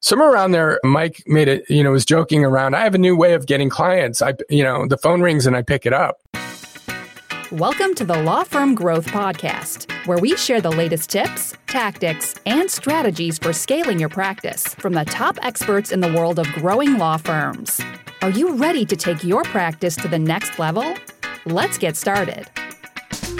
somewhere around there, Mike made it, you know, was joking around. I have a new way of getting clients. I, you know, the phone rings and I pick it up. Welcome to the Law Firm Growth Podcast, where we share the latest tips, tactics, and strategies for scaling your practice from the top experts in the world of growing law firms. Are you ready to take your practice to the next level? Let's get started.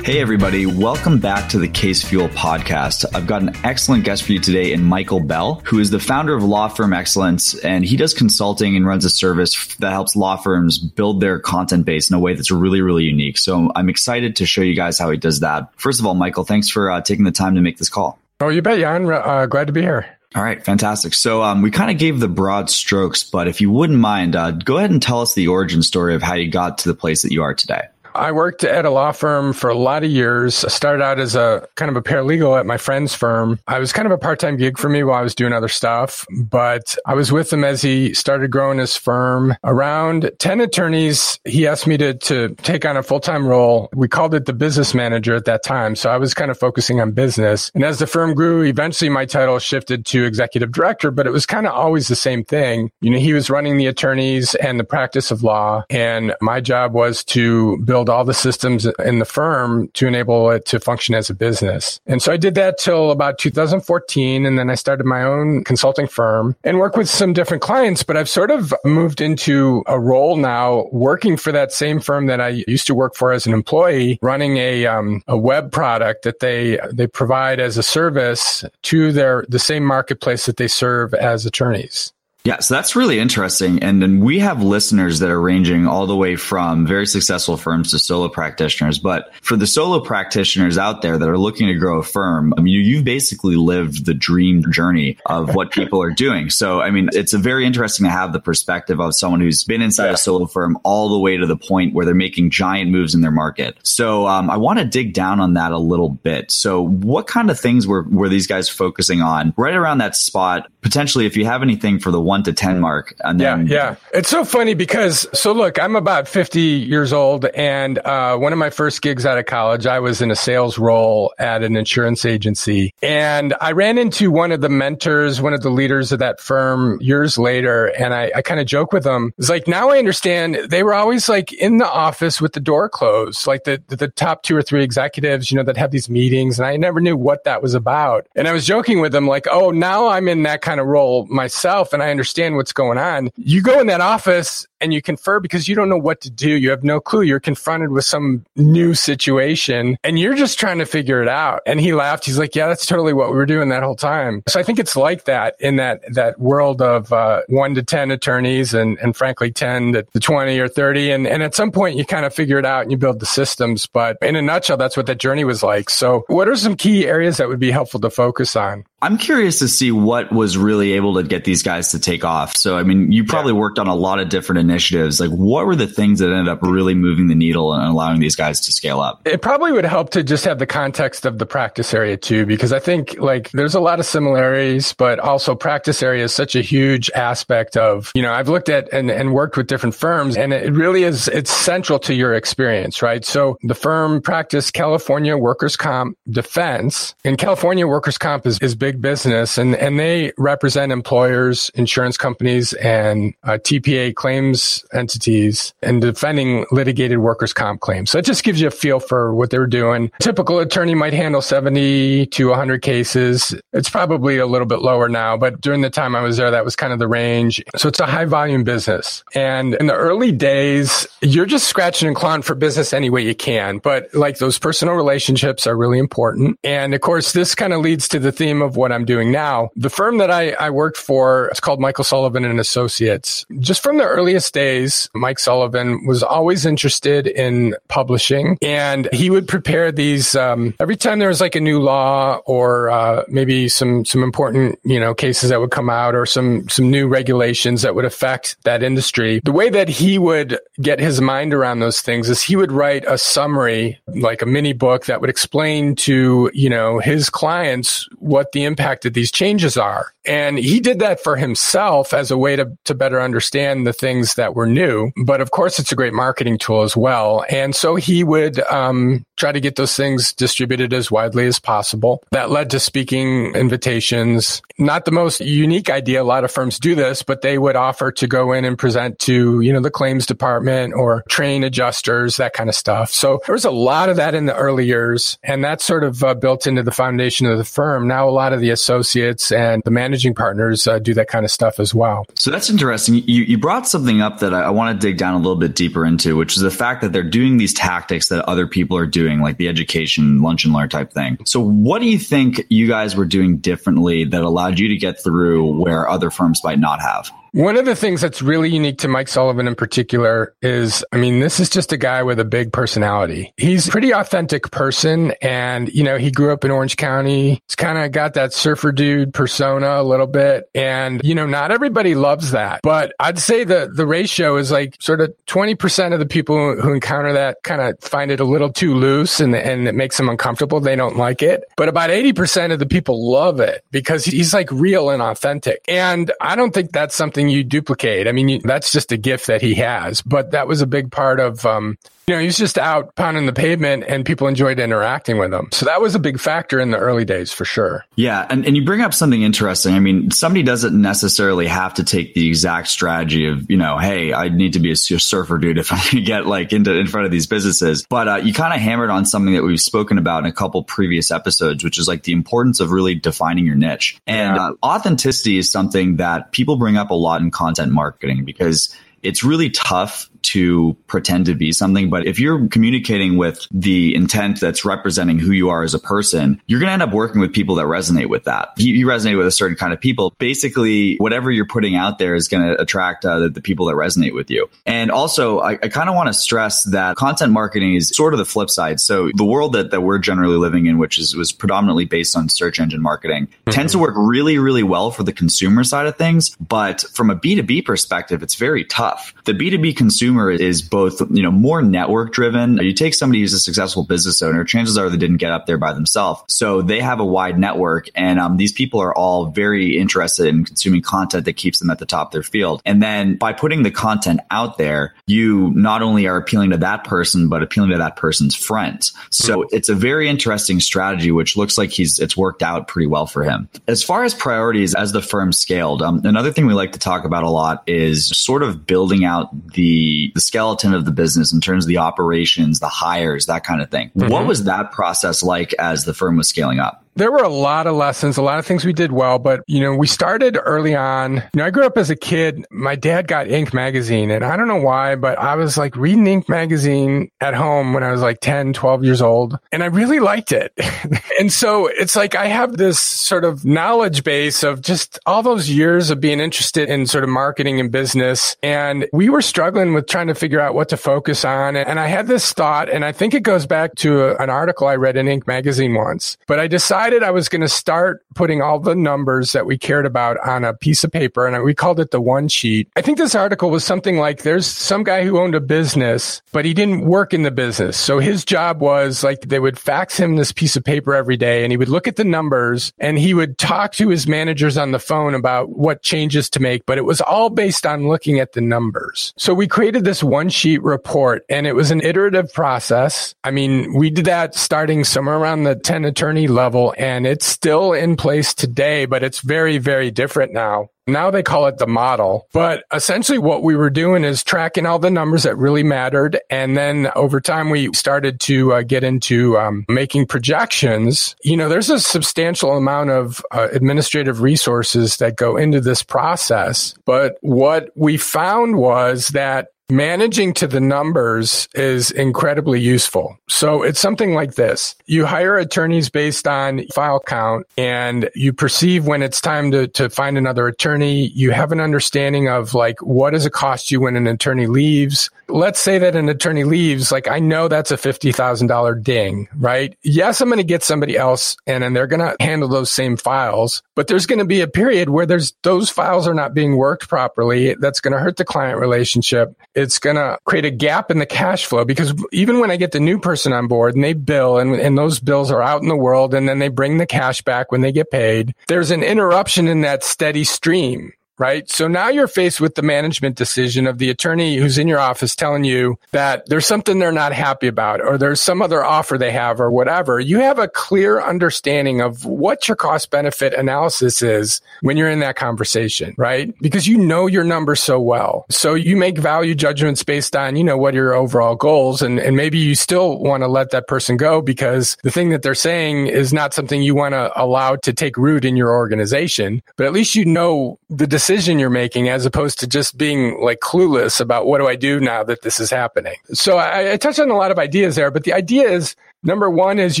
Hey, everybody, welcome back to the Case Fuel podcast. I've got an excellent guest for you today in Michael Bell, who is the founder of Law Firm Excellence, and he does consulting and runs a service that helps law firms build their content base in a way that's really, really unique. So I'm excited to show you guys how he does that. First of all, Michael, thanks for uh, taking the time to make this call. Oh, you bet, Jan. Uh, glad to be here. All right, fantastic. So um, we kind of gave the broad strokes, but if you wouldn't mind, uh, go ahead and tell us the origin story of how you got to the place that you are today. I worked at a law firm for a lot of years. I started out as a kind of a paralegal at my friend's firm. I was kind of a part-time gig for me while I was doing other stuff, but I was with him as he started growing his firm. Around 10 attorneys, he asked me to, to take on a full-time role. We called it the business manager at that time. So I was kind of focusing on business. And as the firm grew, eventually my title shifted to executive director, but it was kind of always the same thing. You know, he was running the attorneys and the practice of law. And my job was to build all the systems in the firm to enable it to function as a business. And so I did that till about 2014. And then I started my own consulting firm and work with some different clients. But I've sort of moved into a role now working for that same firm that I used to work for as an employee, running a, um, a web product that they, they provide as a service to their, the same marketplace that they serve as attorneys. Yeah, so that's really interesting. And then we have listeners that are ranging all the way from very successful firms to solo practitioners. But for the solo practitioners out there that are looking to grow a firm, I mean, you've basically lived the dream journey of what people are doing. So, I mean, it's a very interesting to have the perspective of someone who's been inside yeah. a solo firm all the way to the point where they're making giant moves in their market. So, um, I want to dig down on that a little bit. So, what kind of things were, were these guys focusing on right around that spot? Potentially, if you have anything for the one to 10 mark. And then- yeah, yeah. It's so funny because, so look, I'm about 50 years old and, uh, one of my first gigs out of college, I was in a sales role at an insurance agency and I ran into one of the mentors, one of the leaders of that firm years later. And I, I kind of joke with them. It's like, now I understand they were always like in the office with the door closed, like the, the, the top two or three executives, you know, that have these meetings and I never knew what that was about. And I was joking with them like, oh, now I'm in that kind of role myself and I understand what's going on. You go in that office and you confer because you don't know what to do. You have no clue. You're confronted with some new situation and you're just trying to figure it out. And he laughed. He's like, yeah, that's totally what we were doing that whole time. So I think it's like that in that, that world of, uh, one to 10 attorneys and, and frankly, 10 to 20 or 30. And, and at some point you kind of figure it out and you build the systems. But in a nutshell, that's what that journey was like. So what are some key areas that would be helpful to focus on? I'm curious to see what was really able to get these guys to take off. So, I mean, you probably yeah. worked on a lot of different initiatives. Like, what were the things that ended up really moving the needle and allowing these guys to scale up? It probably would help to just have the context of the practice area too, because I think like there's a lot of similarities, but also practice area is such a huge aspect of, you know, I've looked at and, and worked with different firms and it really is, it's central to your experience, right? So the firm practice California workers comp defense and California workers comp is, is big big business and, and they represent employers, insurance companies and uh, TPA claims entities and defending litigated workers comp claims. So it just gives you a feel for what they're doing. typical attorney might handle 70 to 100 cases. It's probably a little bit lower now, but during the time I was there, that was kind of the range. So it's a high volume business. And in the early days, you're just scratching and clawing for business any way you can. But like those personal relationships are really important. And of course, this kind of leads to the theme of what I'm doing now. The firm that I, I worked for, it's called Michael Sullivan and Associates. Just from the earliest days, Mike Sullivan was always interested in publishing and he would prepare these, um, every time there was like a new law or, uh, maybe some, some important, you know, cases that would come out or some, some new regulations that would affect that industry. The way that he would get his mind around those things is he would write a summary, like a mini book that would explain to, you know, his clients what the impact of these changes are. And he did that for himself as a way to, to better understand the things that were new. But of course, it's a great marketing tool as well. And so he would um, try to get those things distributed as widely as possible. That led to speaking invitations. Not the most unique idea. A lot of firms do this, but they would offer to go in and present to, you know, the claims department or train adjusters, that kind of stuff. So there was a lot of that in the early years. And that's sort of uh, built into the foundation of the firm. Now a lot of the associates and the managing partners uh, do that kind of stuff as well. So that's interesting. You, you brought something up that I, I want to dig down a little bit deeper into, which is the fact that they're doing these tactics that other people are doing, like the education lunch and learn type thing. So what do you think you guys were doing differently that allowed you to get through where other firms might not have? One of the things that's really unique to Mike Sullivan in particular is, I mean, this is just a guy with a big personality. He's a pretty authentic person. And, you know, he grew up in Orange County. He's kind of got that surfer dude persona a little bit. And, you know, not everybody loves that, but I'd say the, the ratio is like sort of 20% of the people who encounter that kind of find it a little too loose and, and it makes them uncomfortable. They don't like it. But about 80% of the people love it because he's like real and authentic. And I don't think that's something something you duplicate. I mean, that's just a gift that he has, but that was a big part of, um, you know, he was just out pounding the pavement and people enjoyed interacting with him. So that was a big factor in the early days for sure. Yeah. And, and you bring up something interesting. I mean, somebody doesn't necessarily have to take the exact strategy of, you know, hey, I need to be a surfer dude if I'm going to get like into in front of these businesses. But uh, you kind of hammered on something that we've spoken about in a couple previous episodes, which is like the importance of really defining your niche. And yeah. uh, authenticity is something that people bring up a lot in content marketing because it's really tough to pretend to be something. But if you're communicating with the intent that's representing who you are as a person, you're going to end up working with people that resonate with that. You, you resonate with a certain kind of people. Basically, whatever you're putting out there is going to attract uh, the, the, people that resonate with you. And also, I, I kind of want to stress that content marketing is sort of the flip side. So the world that, that we're generally living in, which is was predominantly based on search engine marketing, mm-hmm. tends to work really, really well for the consumer side of things. But from a B2B perspective, it's very tough. The B2B consumer consumer is both, you know, more network driven. You take somebody who's a successful business owner, chances are they didn't get up there by themselves. So they have a wide network and um, these people are all very interested in consuming content that keeps them at the top of their field. And then by putting the content out there, you not only are appealing to that person, but appealing to that person's friends. So mm-hmm. it's a very interesting strategy, which looks like he's, it's worked out pretty well for him. As far as priorities as the firm scaled, um, another thing we like to talk about a lot is sort of building out the the skeleton of the business in terms of the operations, the hires, that kind of thing. Mm-hmm. What was that process like as the firm was scaling up? There were a lot of lessons, a lot of things we did well, but you know, we started early on. You know, I grew up as a kid. My dad got Inc. magazine and I don't know why, but I was like reading Inc. magazine at home when I was like 10, 12 years old and I really liked it. and so it's like I have this sort of knowledge base of just all those years of being interested in sort of marketing and business. And we were struggling with trying to figure out what to focus on. And I had this thought, and I think it goes back to a, an article I read in Inc. magazine once, but I decided decided I was going to start putting all the numbers that we cared about on a piece of paper and we called it the one sheet. I think this article was something like there's some guy who owned a business, but he didn't work in the business. So his job was like they would fax him this piece of paper every day and he would look at the numbers and he would talk to his managers on the phone about what changes to make, but it was all based on looking at the numbers. So we created this one sheet report and it was an iterative process. I mean, we did that starting somewhere around the 10 attorney level and it's still in place today, but it's very, very different now. Now they call it the model. But essentially what we were doing is tracking all the numbers that really mattered. And then over time, we started to uh, get into um, making projections. You know, there's a substantial amount of uh, administrative resources that go into this process. But what we found was that Managing to the numbers is incredibly useful. So it's something like this. You hire attorneys based on file count and you perceive when it's time to, to find another attorney. You have an understanding of like, what does it cost you when an attorney leaves? Let's say that an attorney leaves. Like, I know that's a $50,000 ding, right? Yes, I'm going to get somebody else and, and they're going to handle those same files, but there's going to be a period where there's those files are not being worked properly. That's going to hurt the client relationship it's going to create a gap in the cash flow because even when I get the new person on board and they bill and, and those bills are out in the world and then they bring the cash back when they get paid, there's an interruption in that steady stream right? So now you're faced with the management decision of the attorney who's in your office telling you that there's something they're not happy about or there's some other offer they have or whatever. You have a clear understanding of what your cost benefit analysis is when you're in that conversation, right? Because you know your numbers so well. So you make value judgments based on, you know, what your overall goals and, and maybe you still want to let that person go because the thing that they're saying is not something you want to allow to take root in your organization, but at least you know the decision you're making as opposed to just being like clueless about what do I do now that this is happening. So I, I touched on a lot of ideas there, but the idea is number one is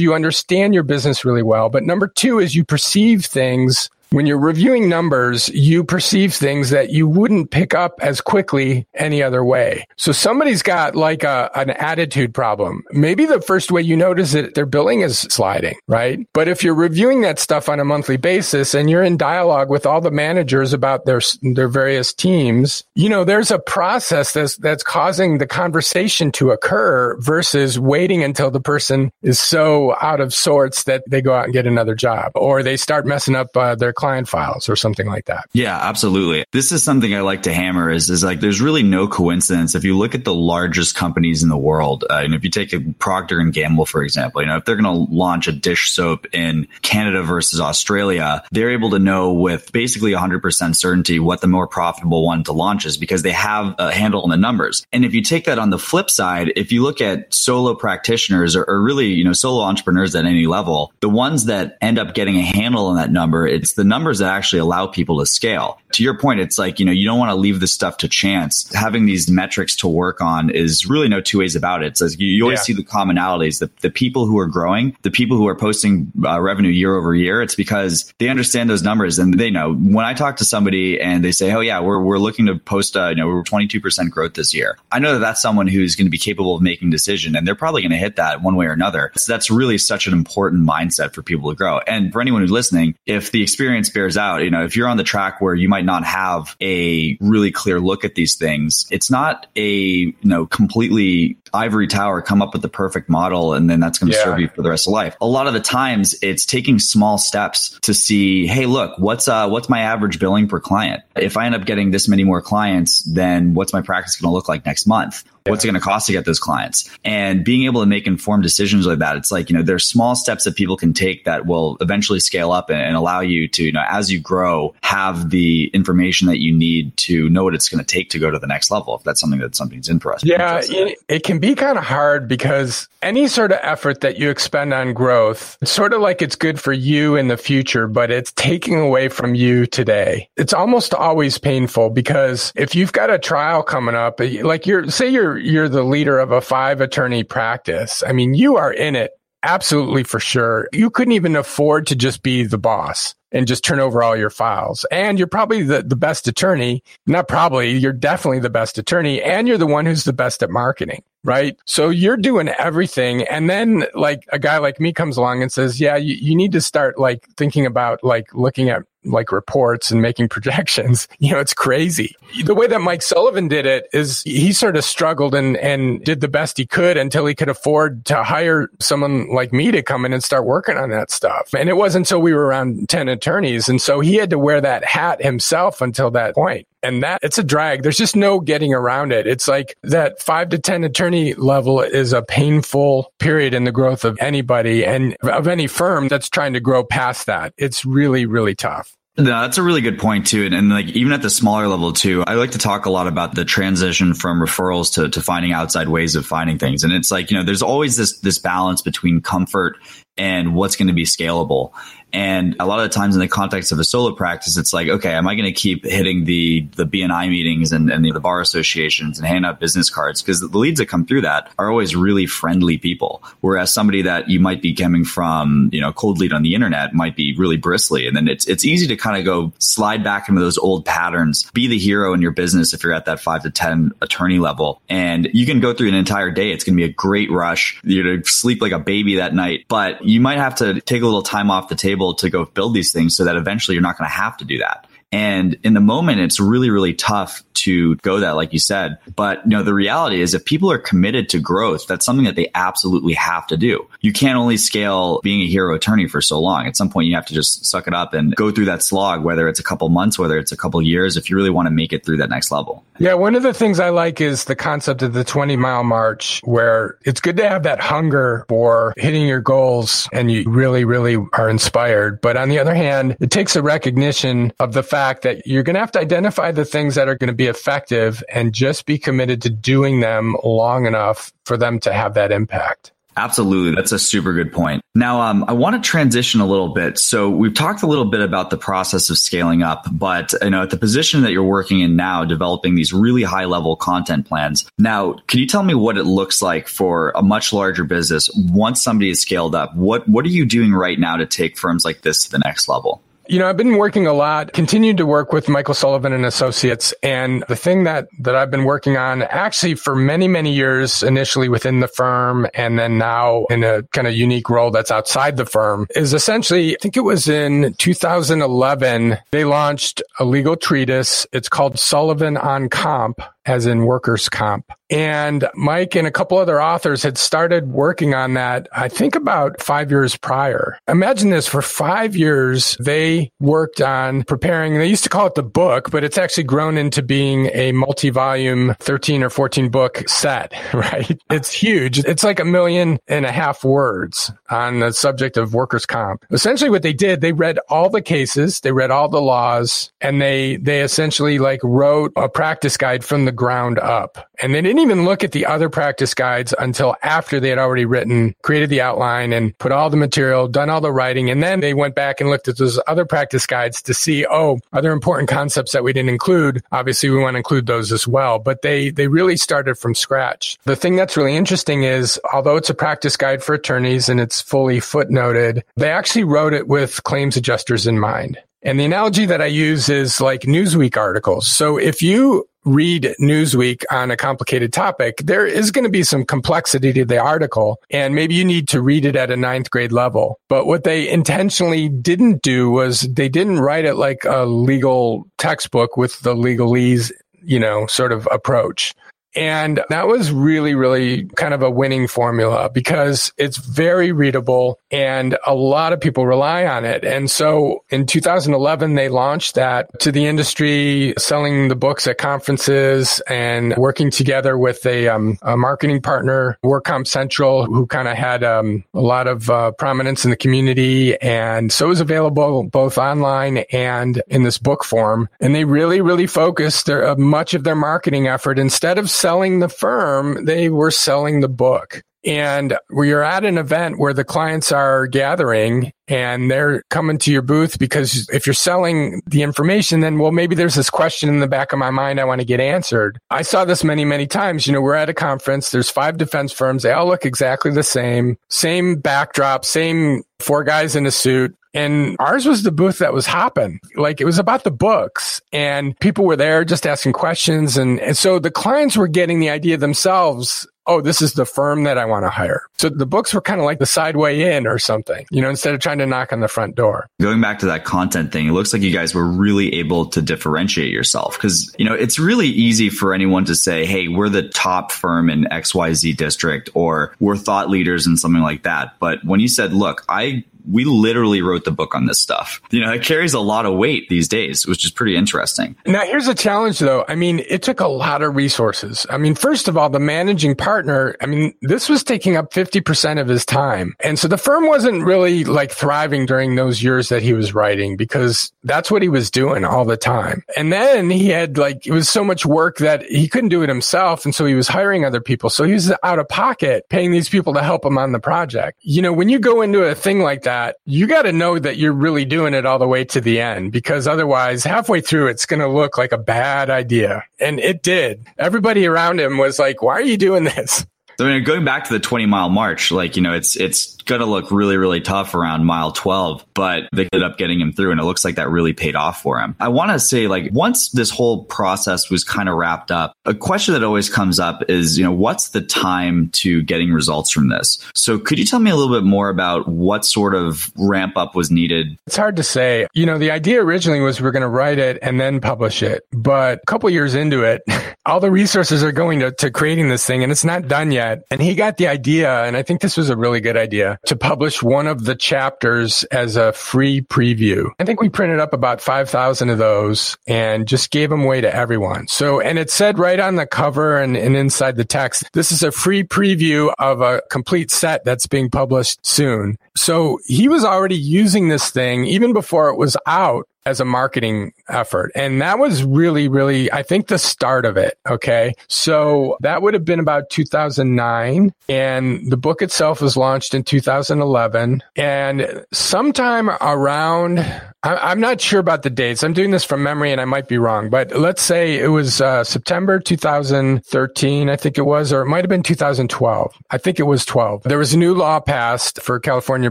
you understand your business really well, but number two is you perceive things when you're reviewing numbers, you perceive things that you wouldn't pick up as quickly any other way. So somebody's got like a, an attitude problem. Maybe the first way you notice it, their billing is sliding, right? But if you're reviewing that stuff on a monthly basis and you're in dialogue with all the managers about their, their various teams, you know, there's a process that's, that's causing the conversation to occur versus waiting until the person is so out of sorts that they go out and get another job or they start messing up uh, their client files or something like that. Yeah, absolutely. This is something I like to hammer is, is like, there's really no coincidence. If you look at the largest companies in the world, uh, and if you take a Procter and Gamble, for example, you know, if they're going to launch a dish soap in Canada versus Australia, they're able to know with basically 100% certainty what the more profitable one to launch is because they have a handle on the numbers. And if you take that on the flip side, if you look at solo practitioners or, or really, you know, solo entrepreneurs at any level, the ones that end up getting a handle on that number, it's the numbers that actually allow people to scale. To your point, it's like, you know, you don't want to leave this stuff to chance. Having these metrics to work on is really no two ways about it. It's like you, you always yeah. see the commonalities. The, the people who are growing, the people who are posting uh, revenue year over year, it's because they understand those numbers and they know when I talk to somebody and they say, oh, yeah, we're, we're looking to post, uh, you know, we're 22% growth this year. I know that that's someone who's going to be capable of making decision and they're probably going to hit that one way or another. So that's really such an important mindset for people to grow. And for anyone who's listening, if the experience experience bears out. You know, if you're on the track where you might not have a really clear look at these things, it's not a, you know, completely ivory tower, come up with the perfect model, and then that's going to yeah. serve you for the rest of life. A lot of the times it's taking small steps to see, hey, look, what's, uh, what's my average billing per client? If I end up getting this many more clients, then what's my practice going to look like next month? What's it going to cost to get those clients? And being able to make informed decisions like that, it's like, you know, there's small steps that people can take that will eventually scale up and, and allow you to, you know, as you grow, have the information that you need to know what it's going to take to go to the next level. If that's something that something's interesting. Yeah, it can be kind of hard because any sort of effort that you expend on growth, it's sort of like it's good for you in the future, but it's taking away from you today. It's almost always painful because if you've got a trial coming up, like you're, say you're, you're the leader of a five attorney practice. I mean, you are in it absolutely for sure. You couldn't even afford to just be the boss and just turn over all your files. And you're probably the, the best attorney. Not probably, you're definitely the best attorney and you're the one who's the best at marketing, right? So you're doing everything. And then like a guy like me comes along and says, yeah, you, you need to start like thinking about like looking at like reports and making projections. You know, it's crazy. The way that Mike Sullivan did it is he sort of struggled and, and did the best he could until he could afford to hire someone like me to come in and start working on that stuff. And it wasn't until we were around 10 attorneys. And so he had to wear that hat himself until that point. And that it's a drag. There's just no getting around it. It's like that five to 10 attorney level is a painful period in the growth of anybody and of any firm that's trying to grow past that. It's really, really tough. No, that's a really good point too. And, and, like even at the smaller level too, I like to talk a lot about the transition from referrals to, to finding outside ways of finding things. And it's like, you know, there's always this this balance between comfort and what's going to be scalable. And a lot of times in the context of a solo practice, it's like, okay, am I going to keep hitting the the BNI meetings and, and the, the bar associations and hand out business cards? Because the leads that come through that are always really friendly people. Whereas somebody that you might be coming from, you know, cold lead on the internet might be really bristly. And then it's it's easy to kind of go slide back into those old patterns, be the hero in your business if you're at that five to 10 attorney level. And you can go through an entire day. It's going to be a great rush. You're going to sleep like a baby that night, but you might have to take a little time off the table to go build these things so that eventually you're not going to have to do that. And in the moment, it's really, really tough to go that, like you said. But, you know, the reality is if people are committed to growth, that's something that they absolutely have to do. You can't only scale being a hero attorney for so long. At some point, you have to just suck it up and go through that slog, whether it's a couple months, whether it's a couple years, if you really want to make it through that next level. Yeah. One of the things I like is the concept of the 20 mile march where it's good to have that hunger for hitting your goals and you really, really are inspired. But on the other hand, it takes a recognition of the fact that you're going to have to identify the things that are going to be effective and just be committed to doing them long enough for them to have that impact. Absolutely. That's a super good point. Now, um, I want to transition a little bit. So we've talked a little bit about the process of scaling up, but you know, at the position that you're working in now, developing these really high level content plans. Now, can you tell me what it looks like for a much larger business once somebody is scaled up? What, what are you doing right now to take firms like this to the next level? You know, I've been working a lot, continued to work with Michael Sullivan and Associates. And the thing that, that I've been working on actually for many, many years, initially within the firm and then now in a kind of unique role that's outside the firm is essentially, I think it was in 2011, they launched a legal treatise. It's called Sullivan on Comp as in workers' comp. And Mike and a couple other authors had started working on that, I think about five years prior. Imagine this for five years, they worked on preparing, they used to call it the book, but it's actually grown into being a multi volume 13 or 14 book set, right? It's huge. It's like a million and a half words on the subject of workers' comp. Essentially what they did, they read all the cases, they read all the laws, and they, they essentially like wrote a practice guide from the ground up. And they didn't even look at the other practice guides until after they had already written, created the outline and put all the material, done all the writing. And then they went back and looked at those other practice guides to see, oh, are there important concepts that we didn't include? Obviously, we want to include those as well. But they, they really started from scratch. The thing that's really interesting is, although it's a practice guide for attorneys and it's fully footnoted, they actually wrote it with claims adjusters in mind. And the analogy that I use is like Newsweek articles. So if you read Newsweek on a complicated topic, there is going to be some complexity to the article. And maybe you need to read it at a ninth grade level. But what they intentionally didn't do was they didn't write it like a legal textbook with the legalese, you know, sort of approach. And that was really, really kind of a winning formula because it's very readable and a lot of people rely on it. And so in 2011, they launched that to the industry, selling the books at conferences and working together with a, um, a marketing partner, WorkComp Central, who kind of had um, a lot of uh, prominence in the community. And so it was available both online and in this book form. And they really, really focused their, uh, much of their marketing effort instead of selling the firm, they were selling the book. And you're at an event where the clients are gathering and they're coming to your booth because if you're selling the information, then, well, maybe there's this question in the back of my mind I want to get answered. I saw this many, many times. You know, we're at a conference. There's five defense firms. They all look exactly the same, same backdrop, same four guys in a suit. And ours was the booth that was hopping. Like it was about the books and people were there just asking questions. And, and so the clients were getting the idea themselves oh, this is the firm that I want to hire. So the books were kind of like the side way in or something, you know, instead of trying to knock on the front door. Going back to that content thing, it looks like you guys were really able to differentiate yourself because, you know, it's really easy for anyone to say, hey, we're the top firm in XYZ district or we're thought leaders and something like that. But when you said, look, I we literally wrote the book on this stuff. You know, it carries a lot of weight these days, which is pretty interesting. Now, here's a challenge though. I mean, it took a lot of resources. I mean, first of all, the managing partner, I mean, this was taking up 50% of his time. And so the firm wasn't really like thriving during those years that he was writing because that's what he was doing all the time. And then he had like, it was so much work that he couldn't do it himself. And so he was hiring other people. So he was out of pocket paying these people to help him on the project. You know, when you go into a thing like that, that, you got to know that you're really doing it all the way to the end because otherwise halfway through it's going to look like a bad idea. And it did. Everybody around him was like, why are you doing this? So I mean, going back to the 20 mile march, like, you know, it's, it's going to look really, really tough around mile 12, but they ended up getting him through and it looks like that really paid off for him. I want to say like once this whole process was kind of wrapped up, a question that always comes up is, you know, what's the time to getting results from this? So could you tell me a little bit more about what sort of ramp up was needed? It's hard to say. You know, the idea originally was we are going to write it and then publish it. But a couple years into it, all the resources are going to, to creating this thing and it's not done yet. And he got the idea, and I think this was a really good idea, to publish one of the chapters as a free preview. I think we printed up about 5,000 of those and just gave them away to everyone. So, and it said right on the cover and, and inside the text, this is a free preview of a complete set that's being published soon. So he was already using this thing even before it was out as a marketing effort. And that was really, really, I think the start of it. Okay. So that would have been about 2009 and the book itself was launched in 2011 and sometime around, I'm not sure about the dates. I'm doing this from memory and I might be wrong, but let's say it was uh, September 2013, I think it was, or it might have been 2012. I think it was 12. There was a new law passed for California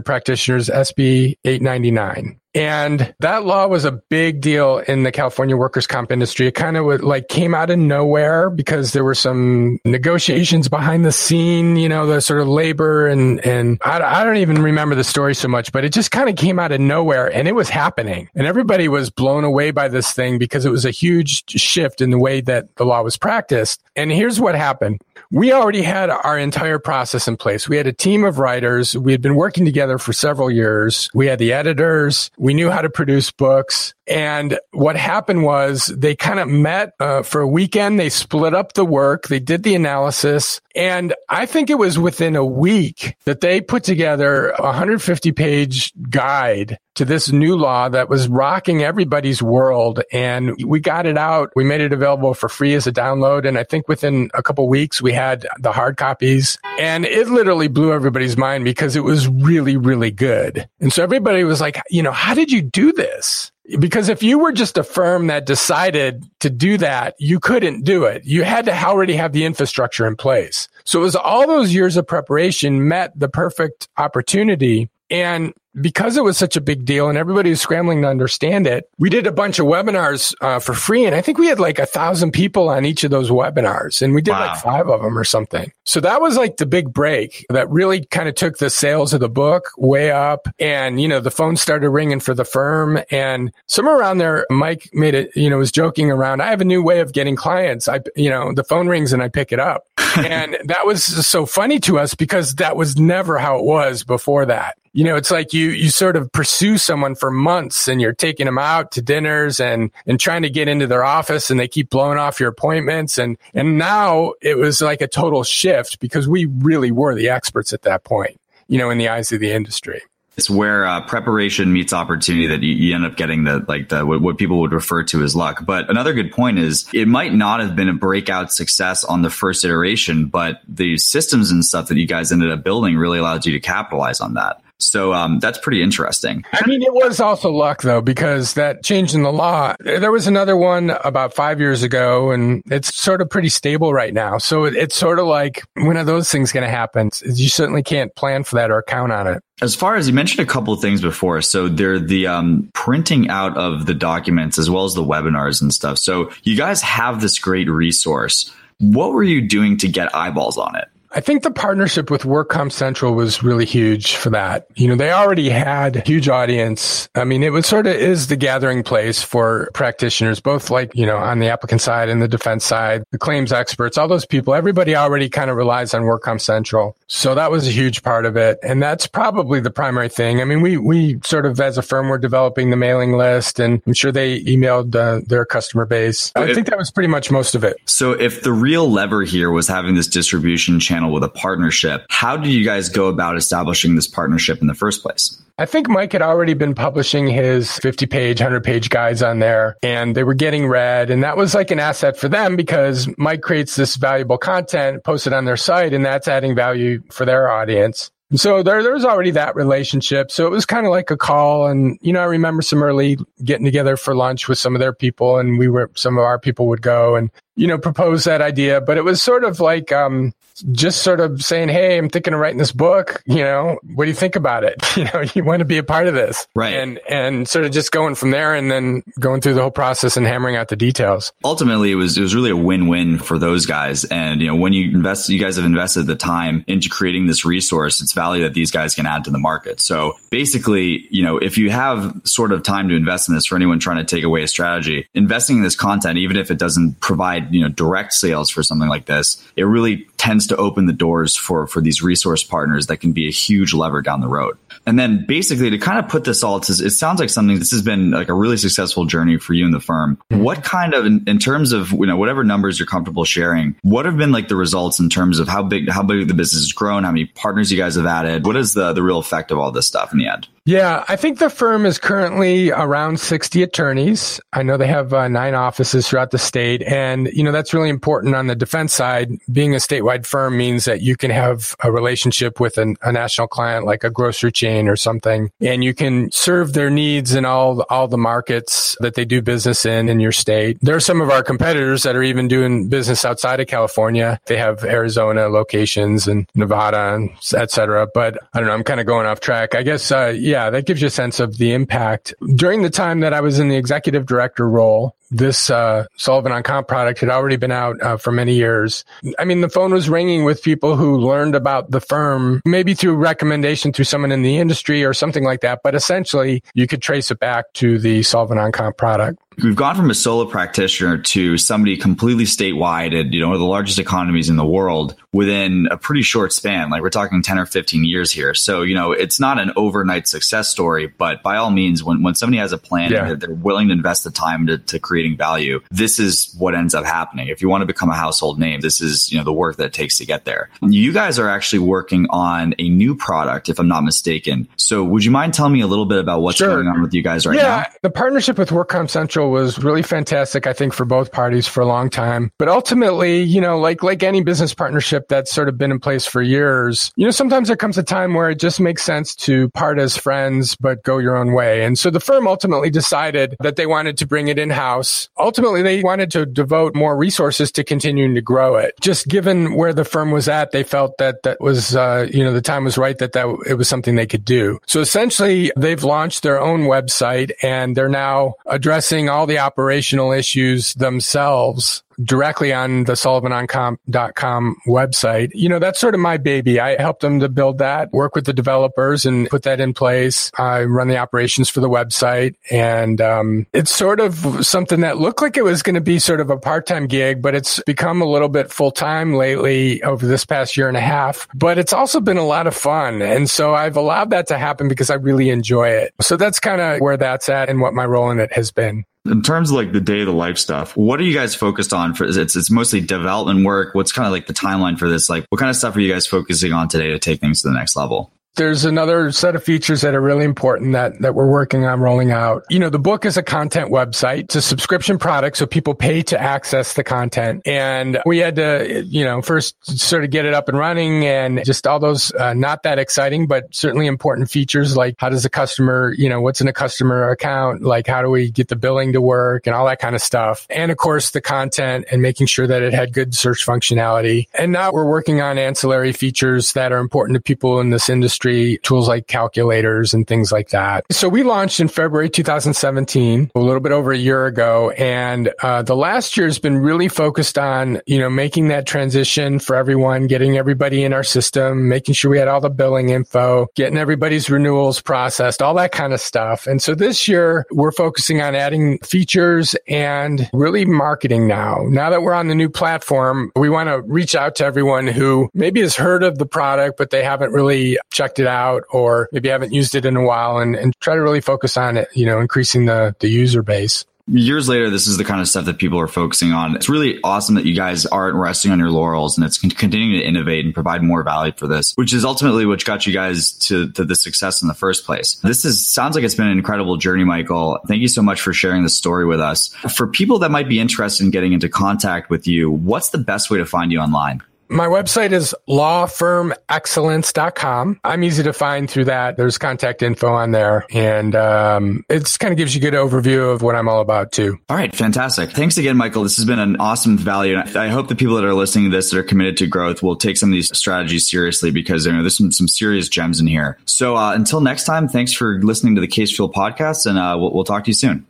practitioners, SB 899. And that law was a big deal in the California workers' comp industry. It kind of like came out of nowhere because there were some negotiations behind the scene, you know, the sort of labor and, and I, I don't even remember the story so much, but it just kind of came out of nowhere and it was happening. And everybody was blown away by this thing because it was a huge shift in the way that the law was practiced. And here's what happened we already had our entire process in place. We had a team of writers. We had been working together for several years. We had the editors. We knew how to produce books. And what happened was they kind of met uh, for a weekend. They split up the work. They did the analysis. And I think it was within a week that they put together a 150 page guide to this new law that was rocking everybody's world. And we got it out. We made it available for free as a download. And I think within a couple weeks, we had the hard copies and it literally blew everybody's mind because it was really, really good. And so everybody was like, you know, how did you do this? Because if you were just a firm that decided to do that, you couldn't do it. You had to already have the infrastructure in place. So it was all those years of preparation met the perfect opportunity. And because it was such a big deal and everybody was scrambling to understand it, we did a bunch of webinars uh, for free. And I think we had like a thousand people on each of those webinars and we did wow. like five of them or something. So that was like the big break that really kind of took the sales of the book way up. And, you know, the phone started ringing for the firm and somewhere around there, Mike made it, you know, was joking around. I have a new way of getting clients. I, you know, the phone rings and I pick it up. and that was so funny to us because that was never how it was before that you know, it's like you, you sort of pursue someone for months and you're taking them out to dinners and, and trying to get into their office and they keep blowing off your appointments. And, and now it was like a total shift because we really were the experts at that point, you know, in the eyes of the industry. It's where uh, preparation meets opportunity that you, you, end up getting the like the what, what, people would refer to as luck. But another good point is it might not have been a breakout success on the first iteration, but the systems and stuff that you guys ended up building really allowed you to capitalize on that. So um, that's pretty interesting. I mean, it was also luck though, because that change in the law. There was another one about five years ago, and it's sort of pretty stable right now. So it's sort of like when are those things going to happen? You certainly can't plan for that or count on it. As far as you mentioned a couple of things before, so they're the um, printing out of the documents as well as the webinars and stuff. So you guys have this great resource. What were you doing to get eyeballs on it? I think the partnership with WorkComp Central was really huge for that. You know, they already had a huge audience. I mean, it was sort of is the gathering place for practitioners, both like, you know, on the applicant side and the defense side, the claims experts, all those people, everybody already kind of relies on WorkComp Central. So that was a huge part of it. And that's probably the primary thing. I mean, we, we sort of as a firm were developing the mailing list and I'm sure they emailed uh, their customer base. I think that was pretty much most of it. So if the real lever here was having this distribution channel, with a partnership. How did you guys go about establishing this partnership in the first place? I think Mike had already been publishing his 50 page, 100 page guides on there and they were getting read. And that was like an asset for them because Mike creates this valuable content posted on their site and that's adding value for their audience. So there, there was already that relationship. So it was kind of like a call. And, you know, I remember some early getting together for lunch with some of their people and we were, some of our people would go and, you know, propose that idea. But it was sort of like, um, just sort of saying, Hey, I'm thinking of writing this book. You know, what do you think about it? You know, you want to be a part of this. Right. And, and sort of just going from there and then going through the whole process and hammering out the details. Ultimately, it was, it was really a win-win for those guys. And, you know, when you invest, you guys have invested the time into creating this resource. It's value that these guys can add to the market. So basically, you know, if you have sort of time to invest in this for anyone trying to take away a strategy, investing in this content, even if it doesn't provide, you know, direct sales for something like this, it really tends to open the doors for for these resource partners that can be a huge lever down the road. And then basically to kind of put this all, to it sounds like something this has been like a really successful journey for you and the firm. Mm-hmm. What kind of, in, in, terms of, you know, whatever numbers you're comfortable sharing, what have been like the results in terms of how big, how big the business has grown, how many partners you guys have added? What is the, the real effect of all this stuff in the end? Yeah, I think the firm is currently around 60 attorneys. I know they have uh, nine offices throughout the state. And, you know, that's really important on the defense side. Being a statewide firm means that you can have a relationship with an, a national client like a grocery chain or something, and you can serve their needs in all, all the markets that they do business in in your state. There are some of our competitors that are even doing business outside of California. They have Arizona locations and Nevada, et cetera. But I don't know, I'm kind of going off track. I guess, uh, yeah, that gives you a sense of the impact. During the time that I was in the executive director role, this uh, Sullivan on Comp product had already been out uh, for many years. I mean, the phone was ringing with people who learned about the firm, maybe through recommendation through someone in the industry or something like that. But essentially, you could trace it back to the Sullivan on Comp product. We've gone from a solo practitioner to somebody completely statewide at, you know, one of the largest economies in the world within a pretty short span. Like we're talking 10 or 15 years here. So, you know, it's not an overnight success story, but by all means, when, when somebody has a plan yeah. and they're willing to invest the time to, to creating value, this is what ends up happening. If you want to become a household name, this is, you know, the work that it takes to get there. You guys are actually working on a new product, if I'm not mistaken. So would you mind telling me a little bit about what's sure. going on with you guys right yeah, now? Yeah, the partnership with WorkComp Central was really fantastic, I think, for both parties for a long time. But ultimately, you know, like like any business partnership that's sort of been in place for years, you know, sometimes there comes a time where it just makes sense to part as friends but go your own way. And so the firm ultimately decided that they wanted to bring it in house. Ultimately, they wanted to devote more resources to continuing to grow it. Just given where the firm was at, they felt that that was, uh, you know, the time was right that that it was something they could do. So essentially, they've launched their own website and they're now addressing all the operational issues themselves directly on the sullivanoncomp.com website. You know, that's sort of my baby. I helped them to build that, work with the developers and put that in place. I run the operations for the website and, um, it's sort of something that looked like it was going to be sort of a part-time gig, but it's become a little bit full-time lately over this past year and a half, but it's also been a lot of fun. And so I've allowed that to happen because I really enjoy it. So that's kind of where that's at and what my role in it has been. In terms of like the day to life stuff, what are you guys focused on for it's it's mostly development work. What's kind of like the timeline for this? Like what kind of stuff are you guys focusing on today to take things to the next level? There's another set of features that are really important that, that we're working on rolling out. You know, the book is a content website. It's a subscription product. So people pay to access the content. And we had to, you know, first sort of get it up and running and just all those, uh, not that exciting, but certainly important features like how does a customer, you know, what's in a customer account? Like how do we get the billing to work and all that kind of stuff. And of course, the content and making sure that it had good search functionality. And now we're working on ancillary features that are important to people in this industry industry, tools like calculators and things like that. So we launched in February 2017, a little bit over a year ago. And uh, the last year has been really focused on, you know, making that transition for everyone, getting everybody in our system, making sure we had all the billing info, getting everybody's renewals processed, all that kind of stuff. And so this year we're focusing on adding features and really marketing now. Now that we're on the new platform, we want to reach out to everyone who maybe has heard of the product, but they haven't really checked it out or maybe haven't used it in a while and, and try to really focus on it, you know, increasing the, the user base years later, this is the kind of stuff that people are focusing on. It's really awesome that you guys aren't resting on your laurels and it's continuing to innovate and provide more value for this, which is ultimately what got you guys to, to the success in the first place. This is sounds like it's been an incredible journey, Michael. Thank you so much for sharing this story with us. For people that might be interested in getting into contact with you, what's the best way to find you online? My website is lawfirmexcellence.com. I'm easy to find through that. There's contact info on there and um, it kind of gives you a good overview of what I'm all about too. All right, fantastic. Thanks again, Michael. This has been an awesome value. And I hope the people that are listening to this that are committed to growth will take some of these strategies seriously because you know, there's some, some serious gems in here. So uh, until next time, thanks for listening to the Case Fuel podcast and uh, we'll, we'll talk to you soon.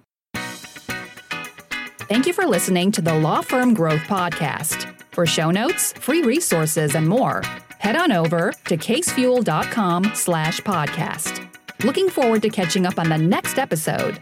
Thank you for listening to the Law Firm Growth Podcast. For show notes, free resources, and more, head on over to casefuel.com slash podcast. Looking forward to catching up on the next episode.